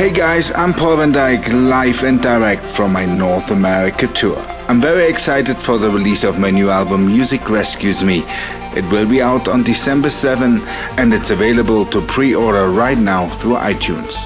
Hey guys, I'm Paul van Dyk, live and direct from my North America tour. I'm very excited for the release of my new album Music Rescues Me. It will be out on December 7 and it's available to pre order right now through iTunes.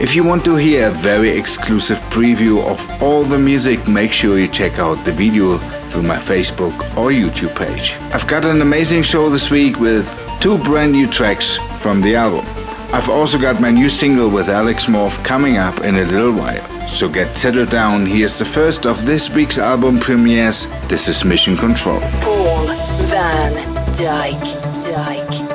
If you want to hear a very exclusive preview of all the music, make sure you check out the video through my Facebook or YouTube page. I've got an amazing show this week with two brand new tracks from the album. I've also got my new single with Alex Morph coming up in a little while. So get settled down. Here's the first of this week's album premieres. This is Mission Control. Paul van Dyk. Dyk.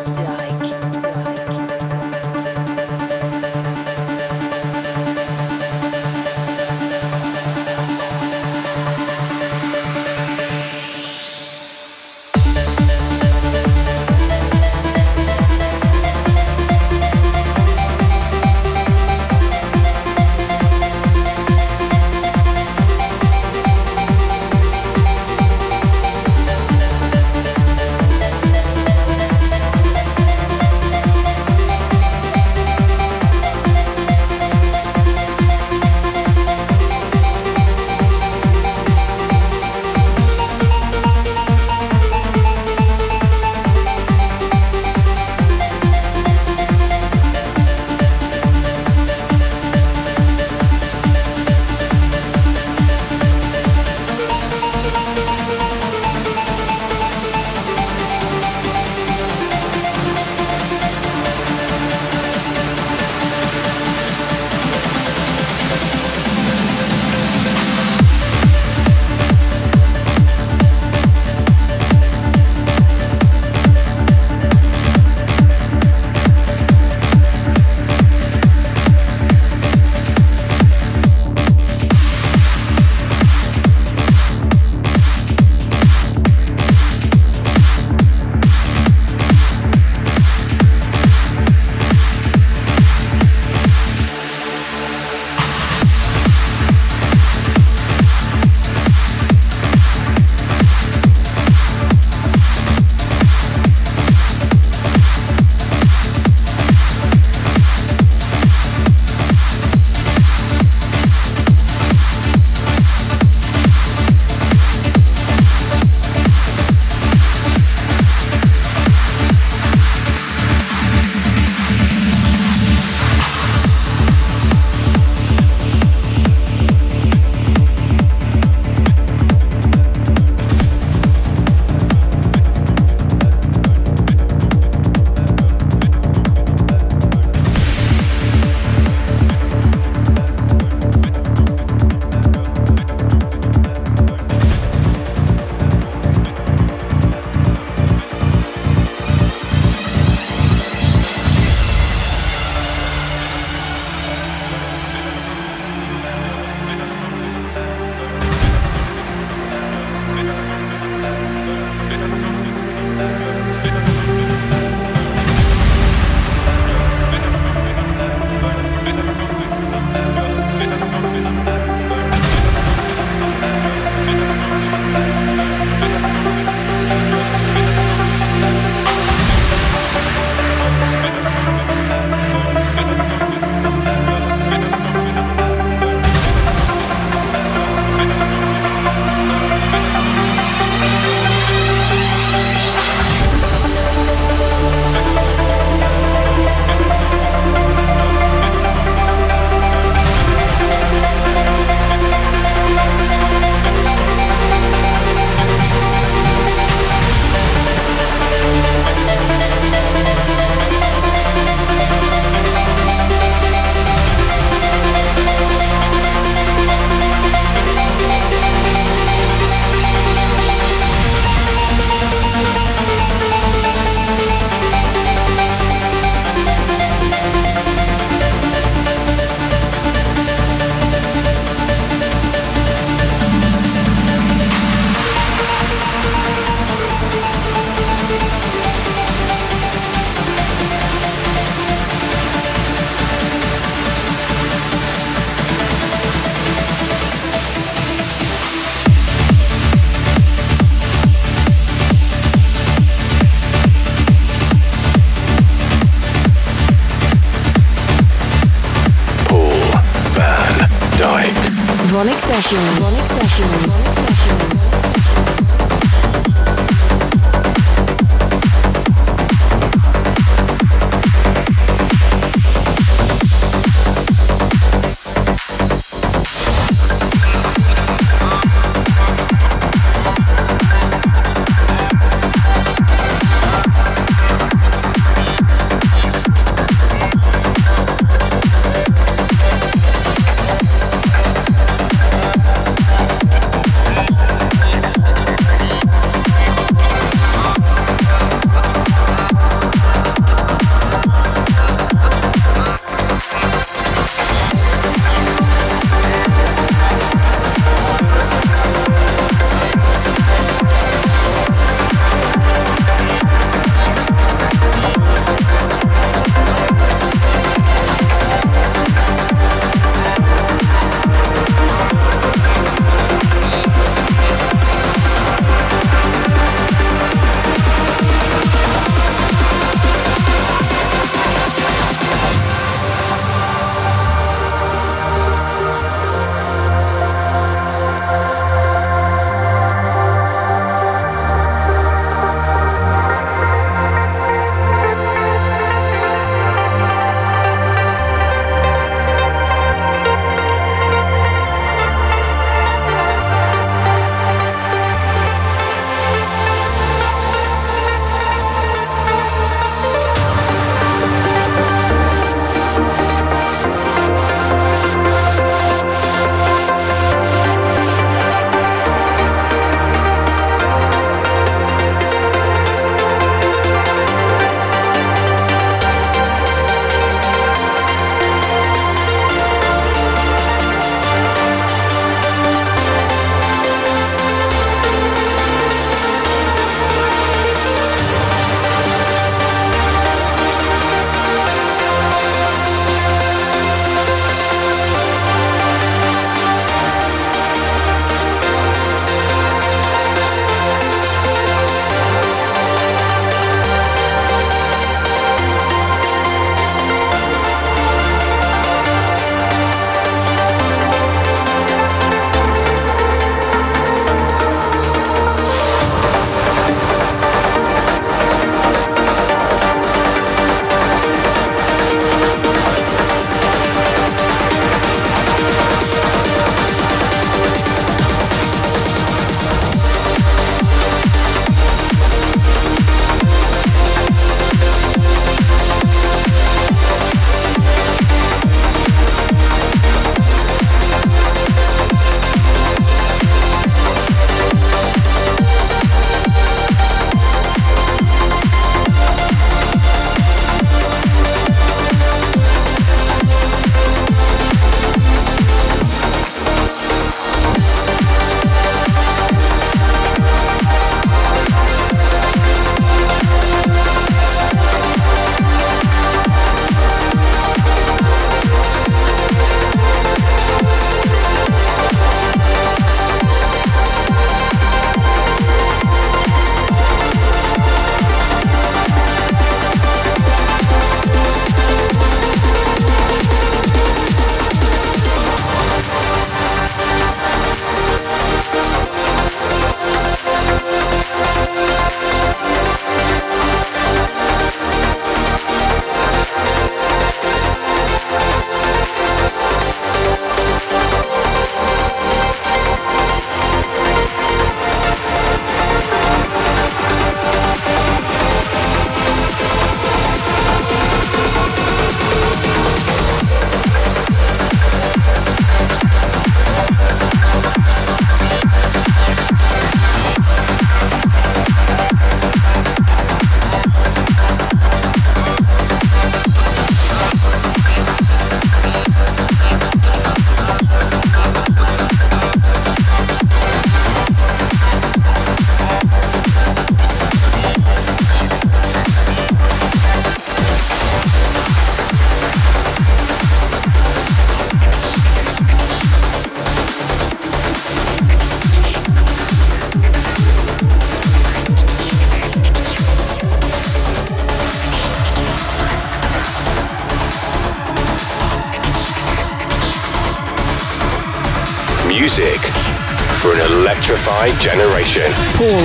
Sessions.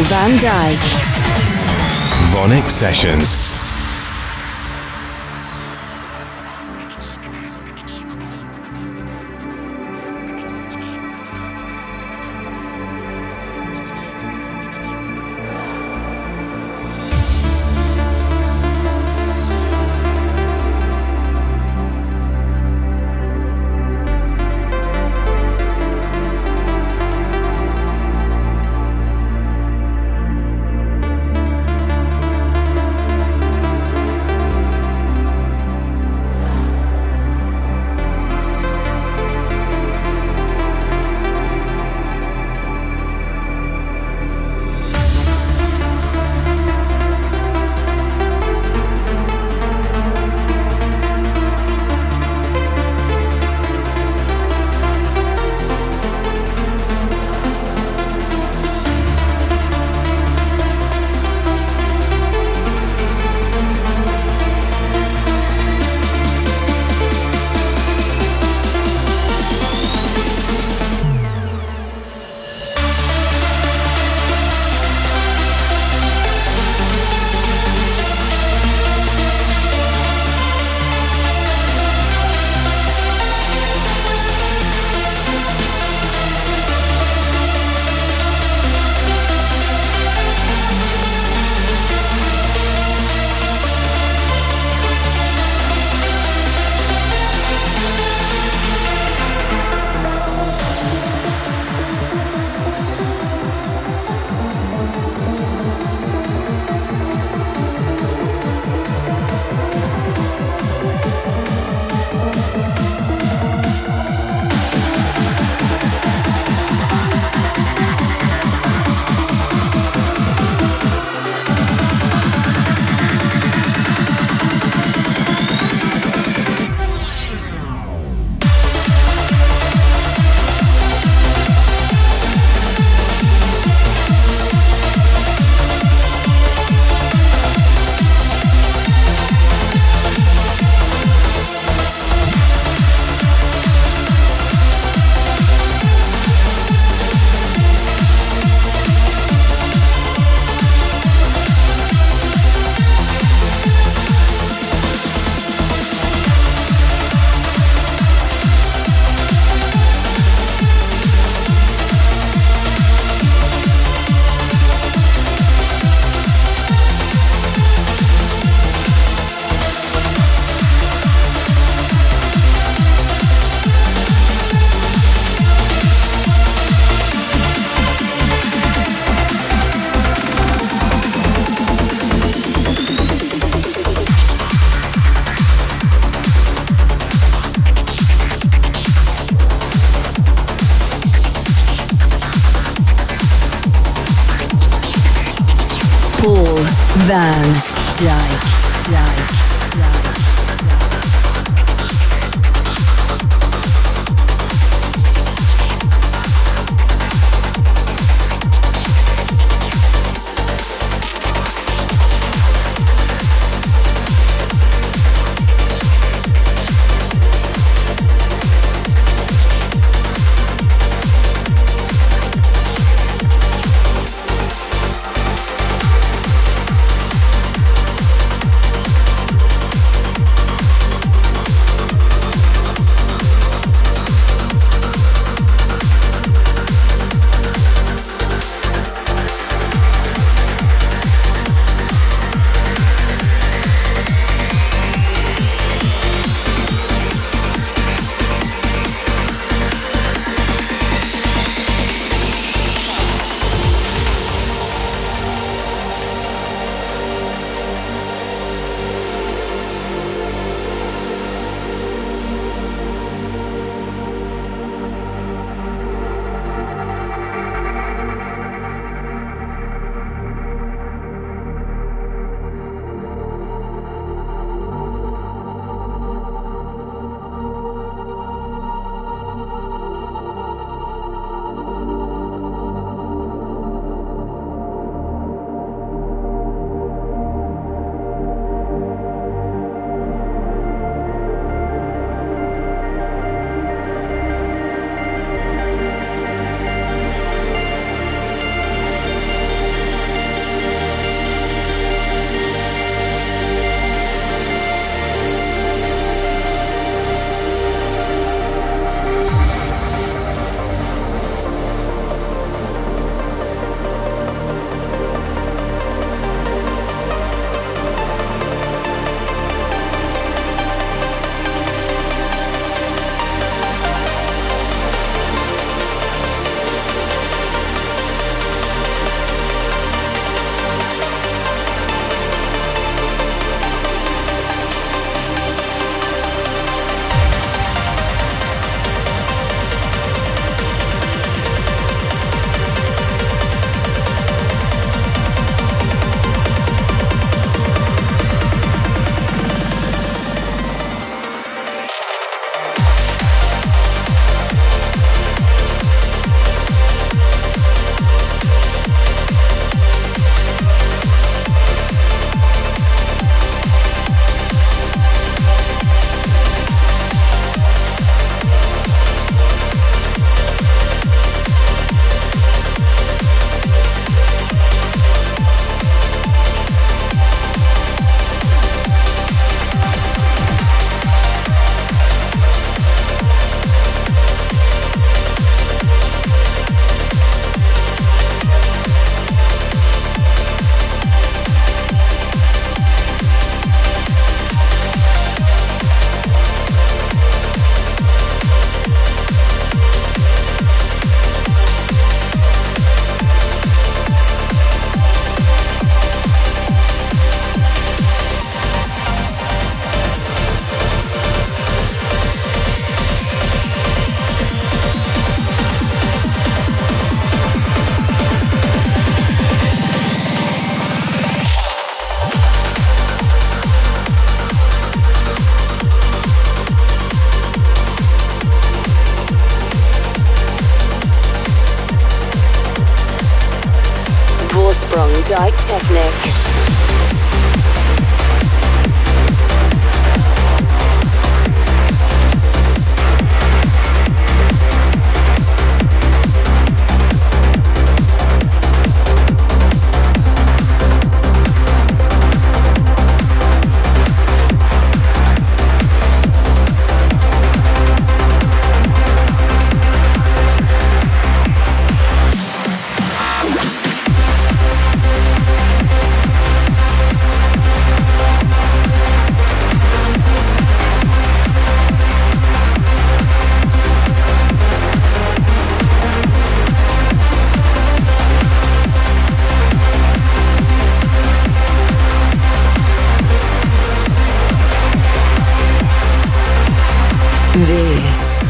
Van Dyk. VONYC Sessions.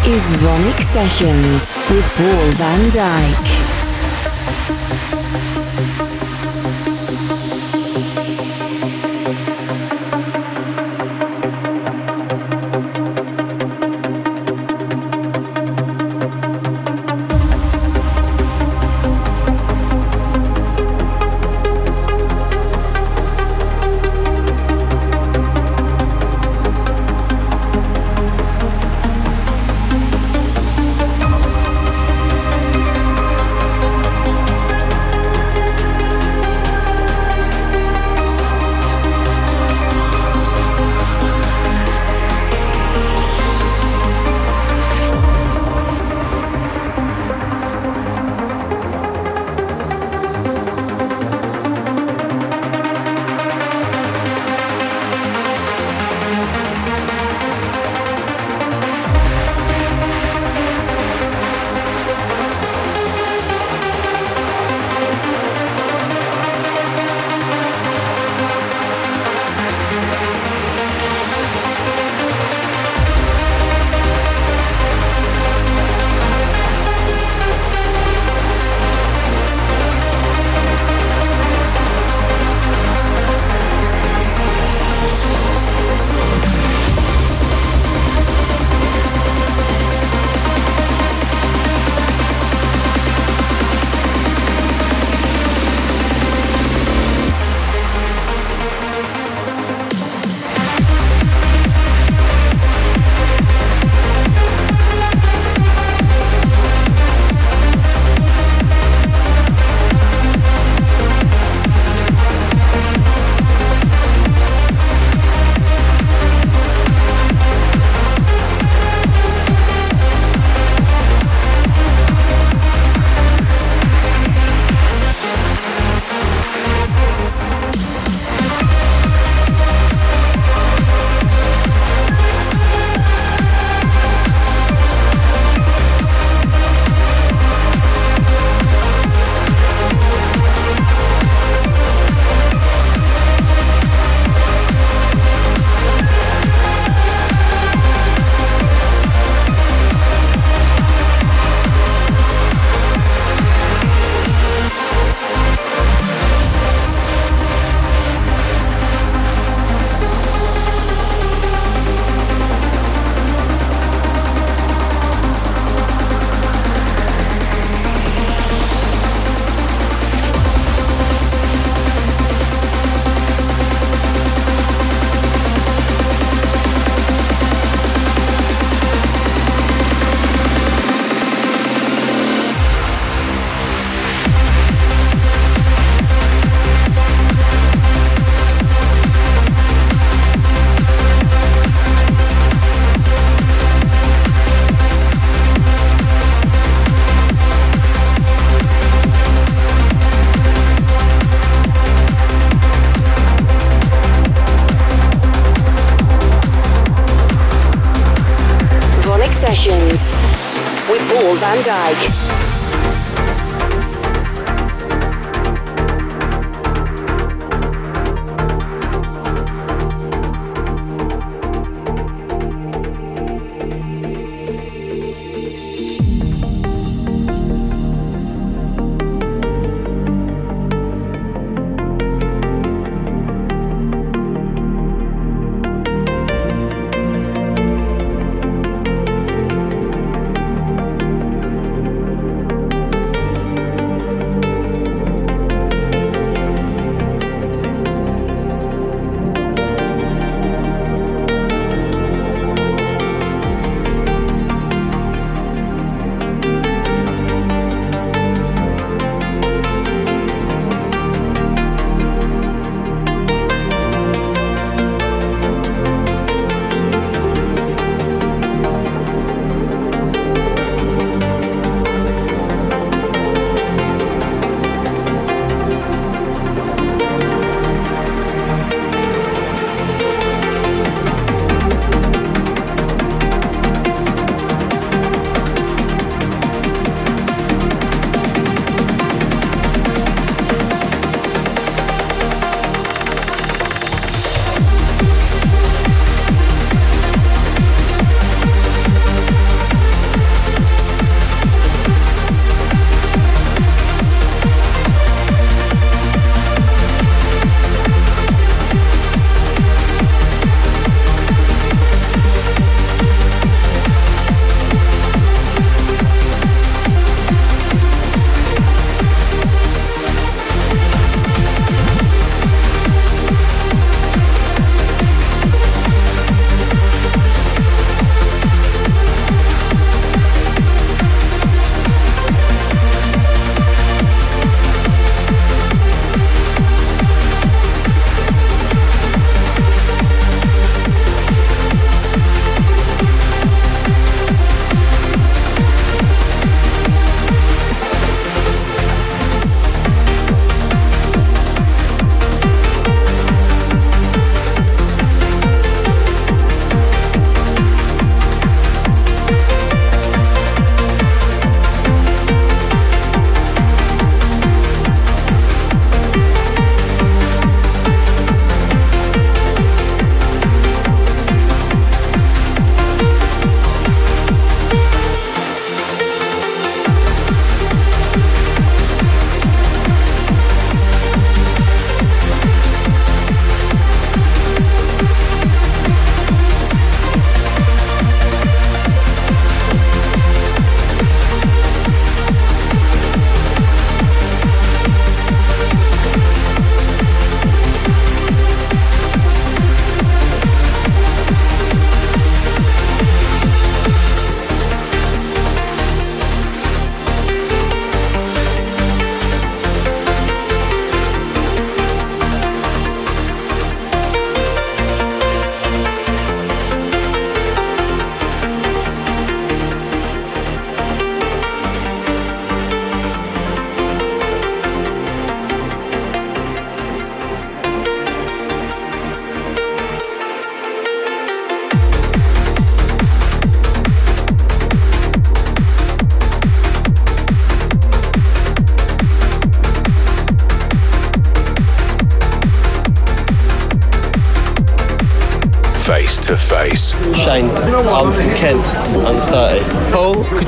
VONYC Sessions with Paul van Dyk.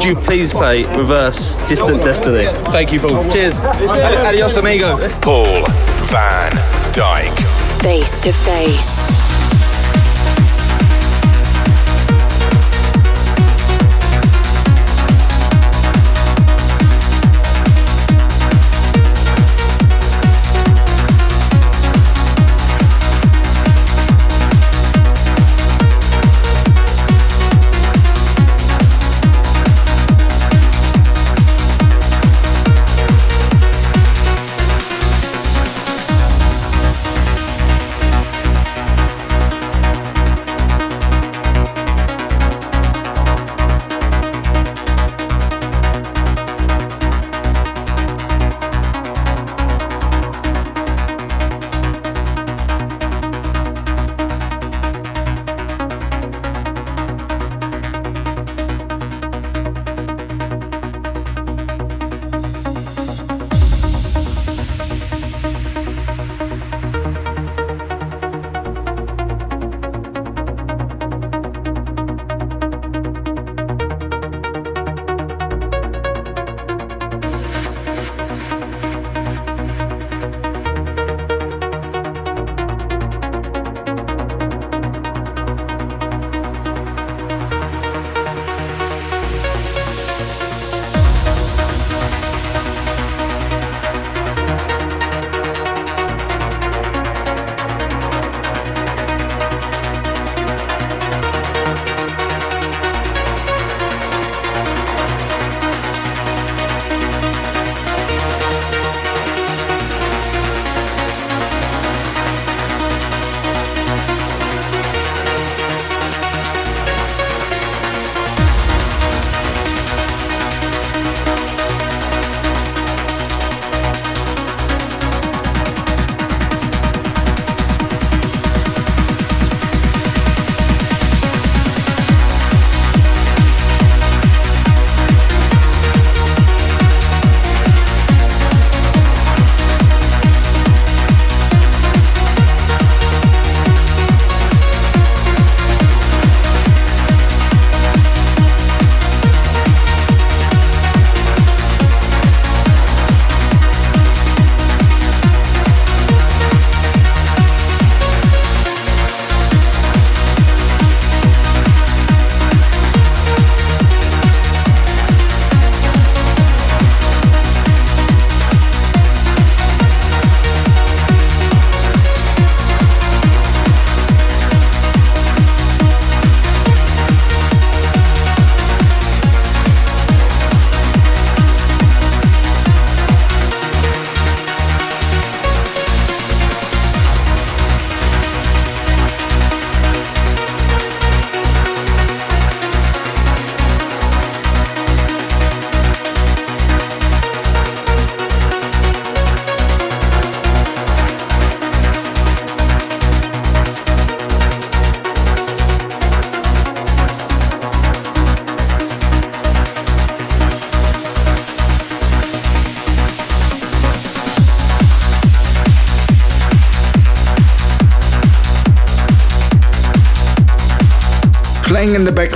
You please play Reverse Distant Destiny? Thank you, Paul. Cheers. Adios, amigo. Paul van Dyk. Face to face.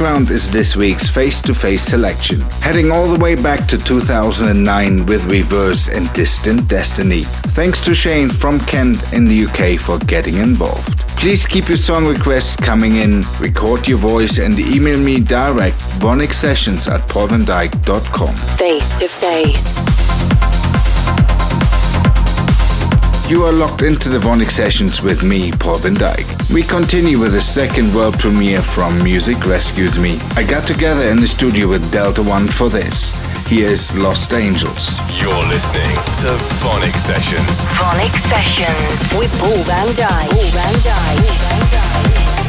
Background is this week's face to face selection, heading all the way back to 2009 with Reverse and Distant Destiny. Thanks to Shane from Kent in the UK for getting involved. Please keep your song requests coming in, record your voice, and email me direct VonycSessions at paulvandyk.com. Face to face. You are locked into the VONYC sessions with me, Paul Van Dyk. We continue with the second world premiere from Music Rescues Me. I got together in the studio with Delta One for this. Here's Lost Angels. You're listening to VONYC Sessions. VONYC Sessions with Paul Van Dyk. Paul Van Dyk.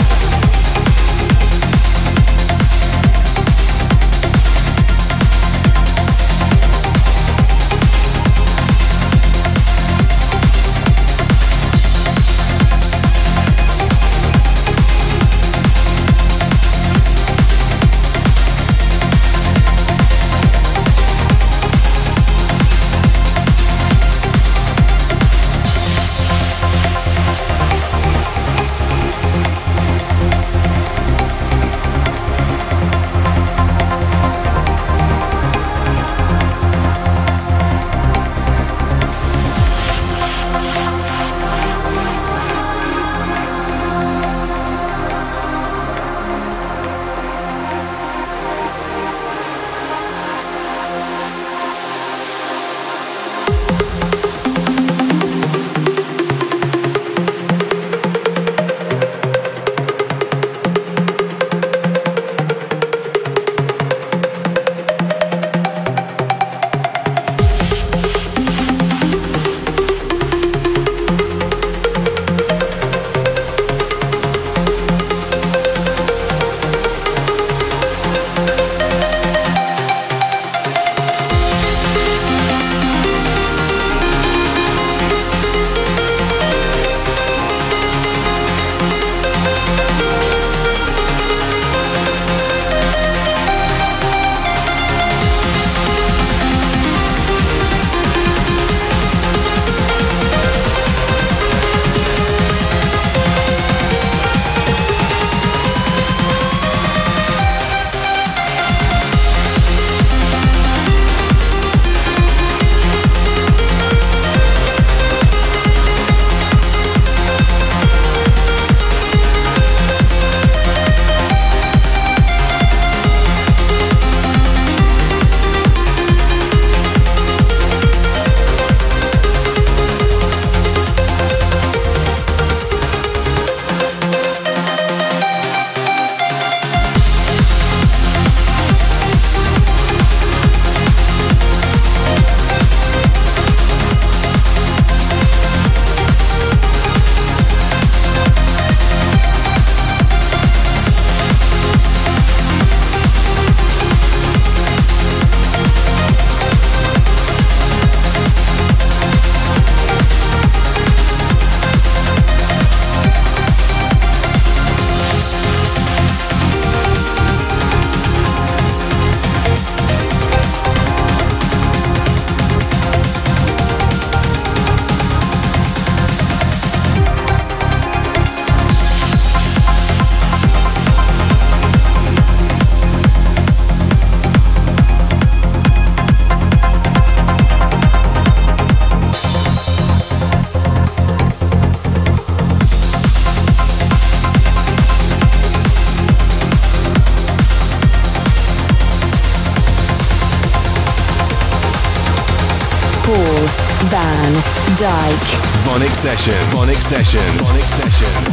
Paul Van Dyk. VONYC Sessions. VONYC Sessions. VONYC VONYC Sessions.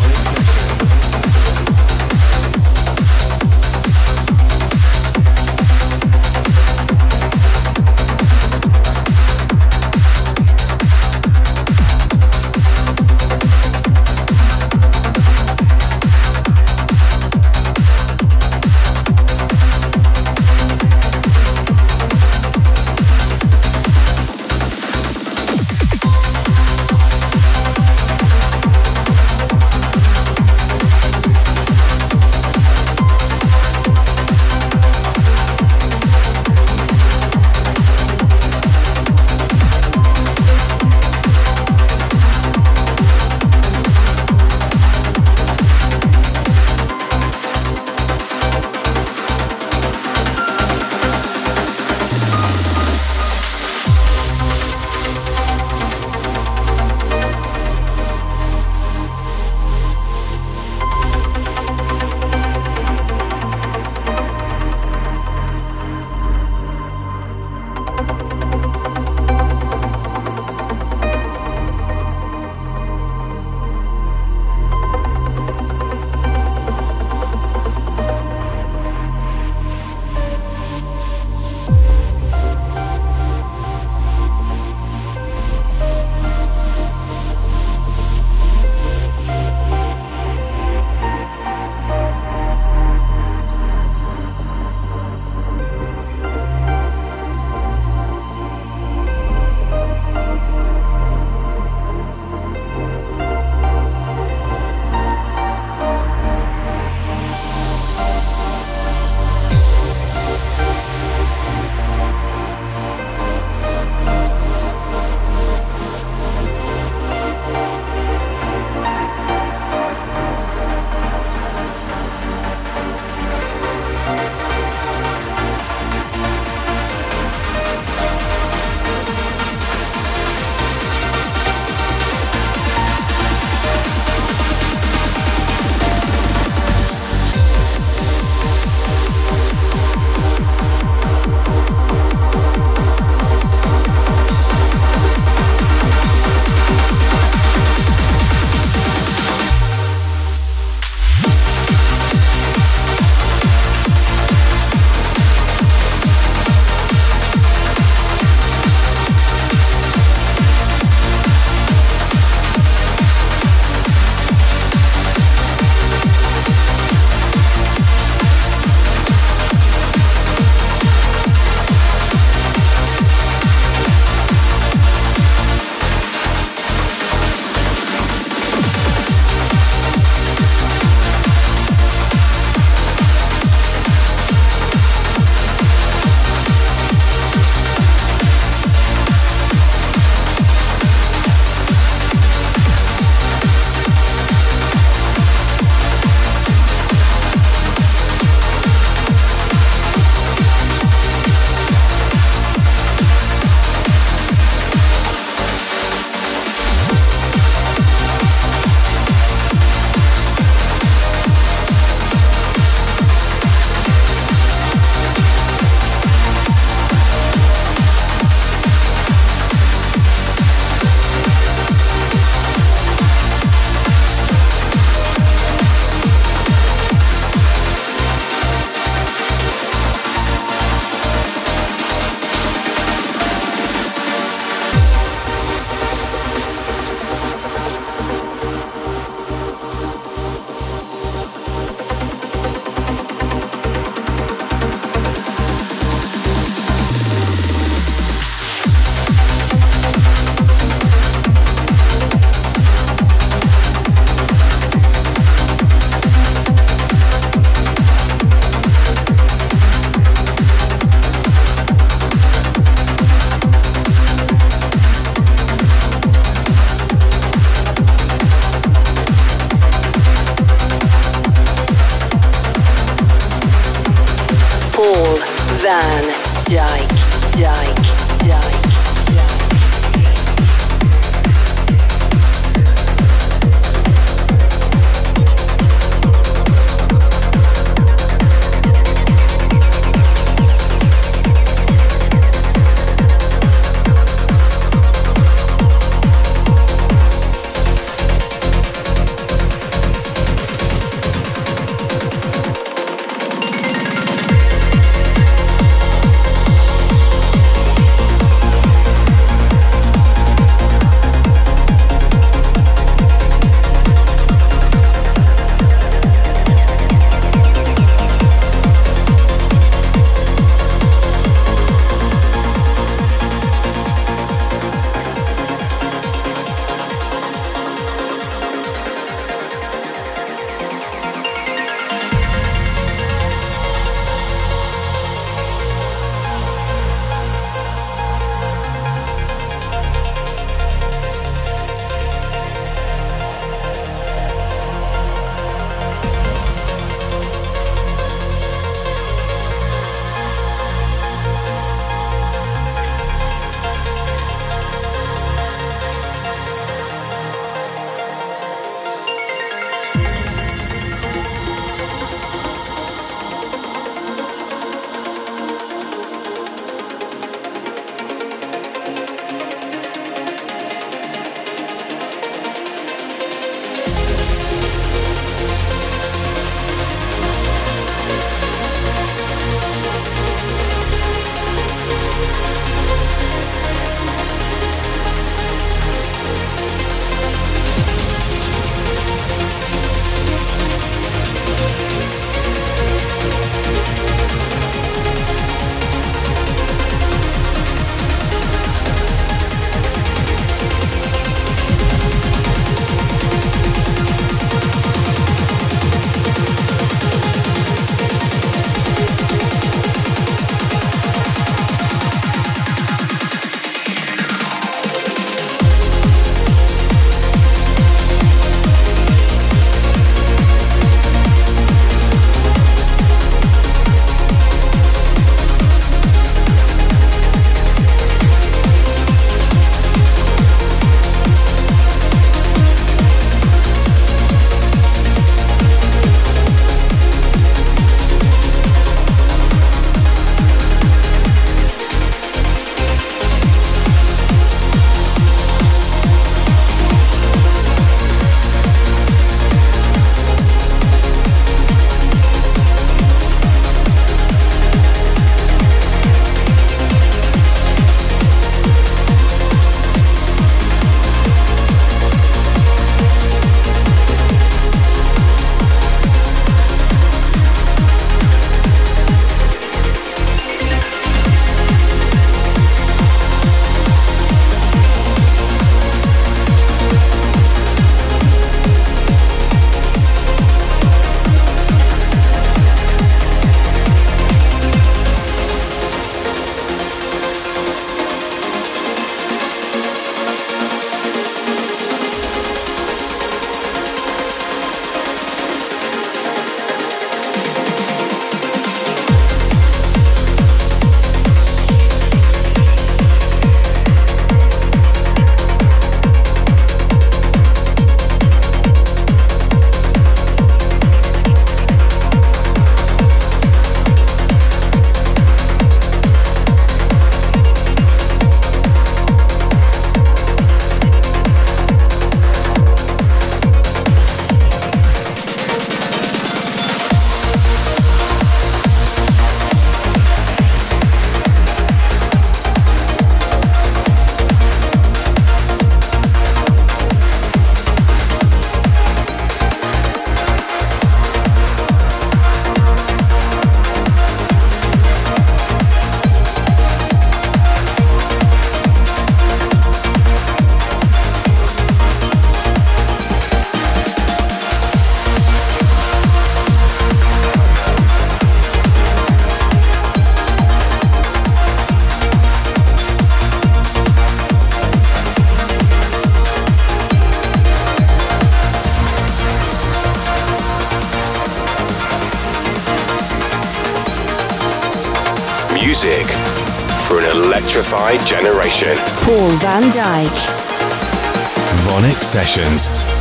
Electrified generation. Paul van Dyk. VONYC Sessions.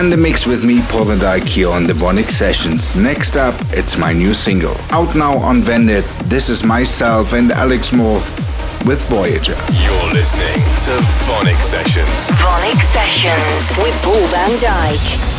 You are in the mix with me, Paul van Dyk, here on the VONYC Sessions. Next up, it's my new single. Out now on Vandit, this is myself and Alex Morph with Voyager. You're listening to VONYC Sessions. VONYC Sessions with Paul van Dyk.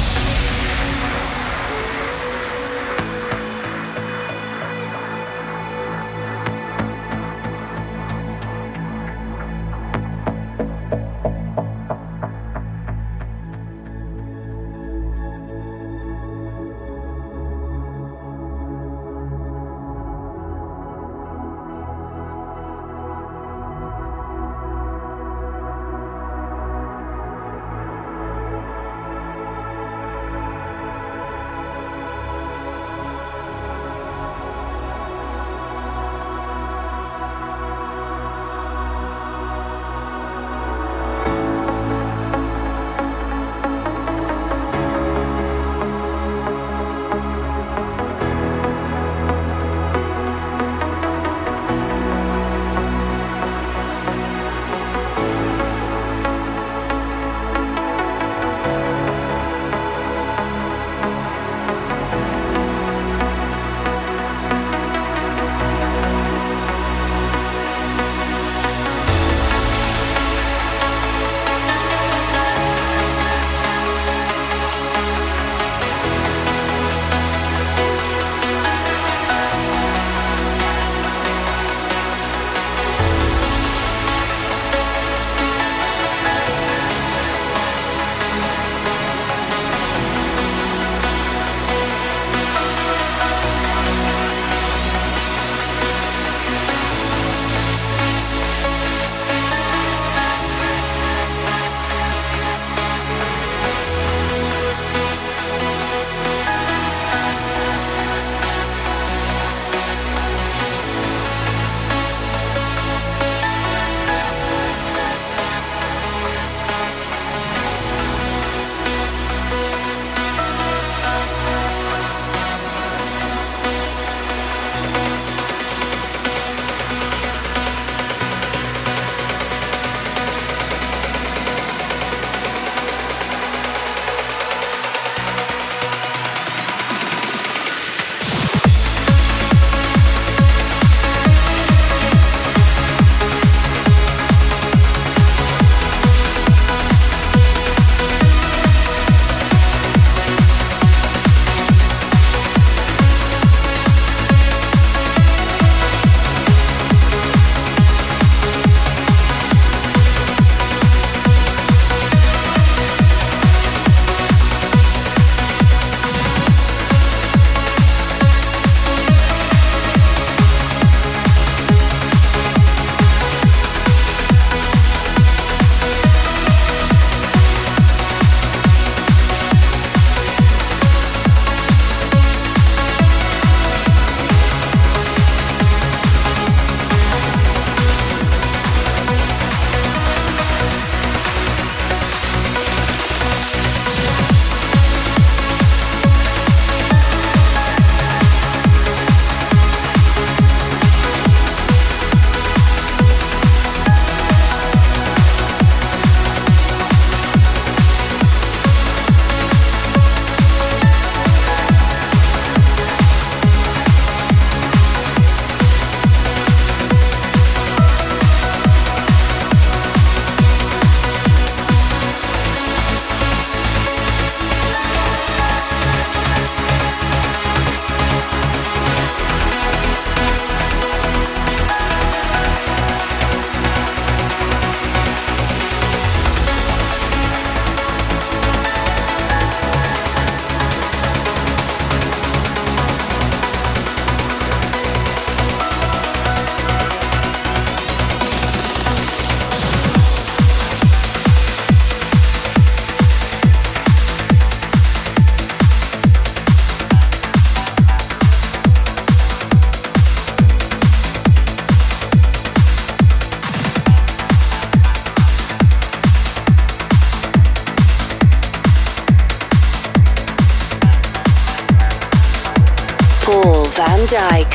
Dyk's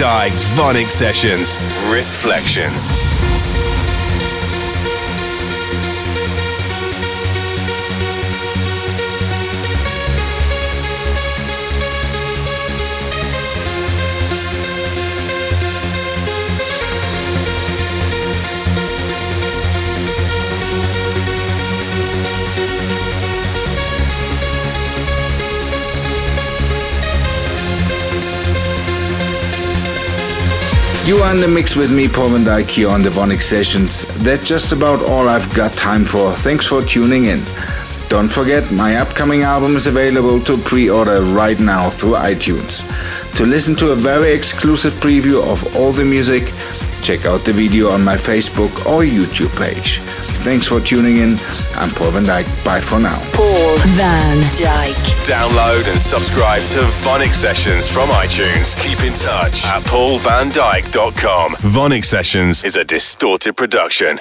Dyk's VONYC Sessions Reflections. You are in the mix with me, Paul van Dyk, here on the VONYC Sessions. That's just about all I've got time for. Thanks for tuning in. Don't forget, my upcoming album is available to pre-order right now through iTunes. To listen to a very exclusive preview of all the music, check out the video on my Facebook or YouTube page. Thanks for tuning in. I'm Paul van Dyk. Bye for now. Paul van Dyk. Download and subscribe to VONYC Sessions from iTunes. Keep in touch at paulvandyk.com. VONYC Sessions is a distorted production.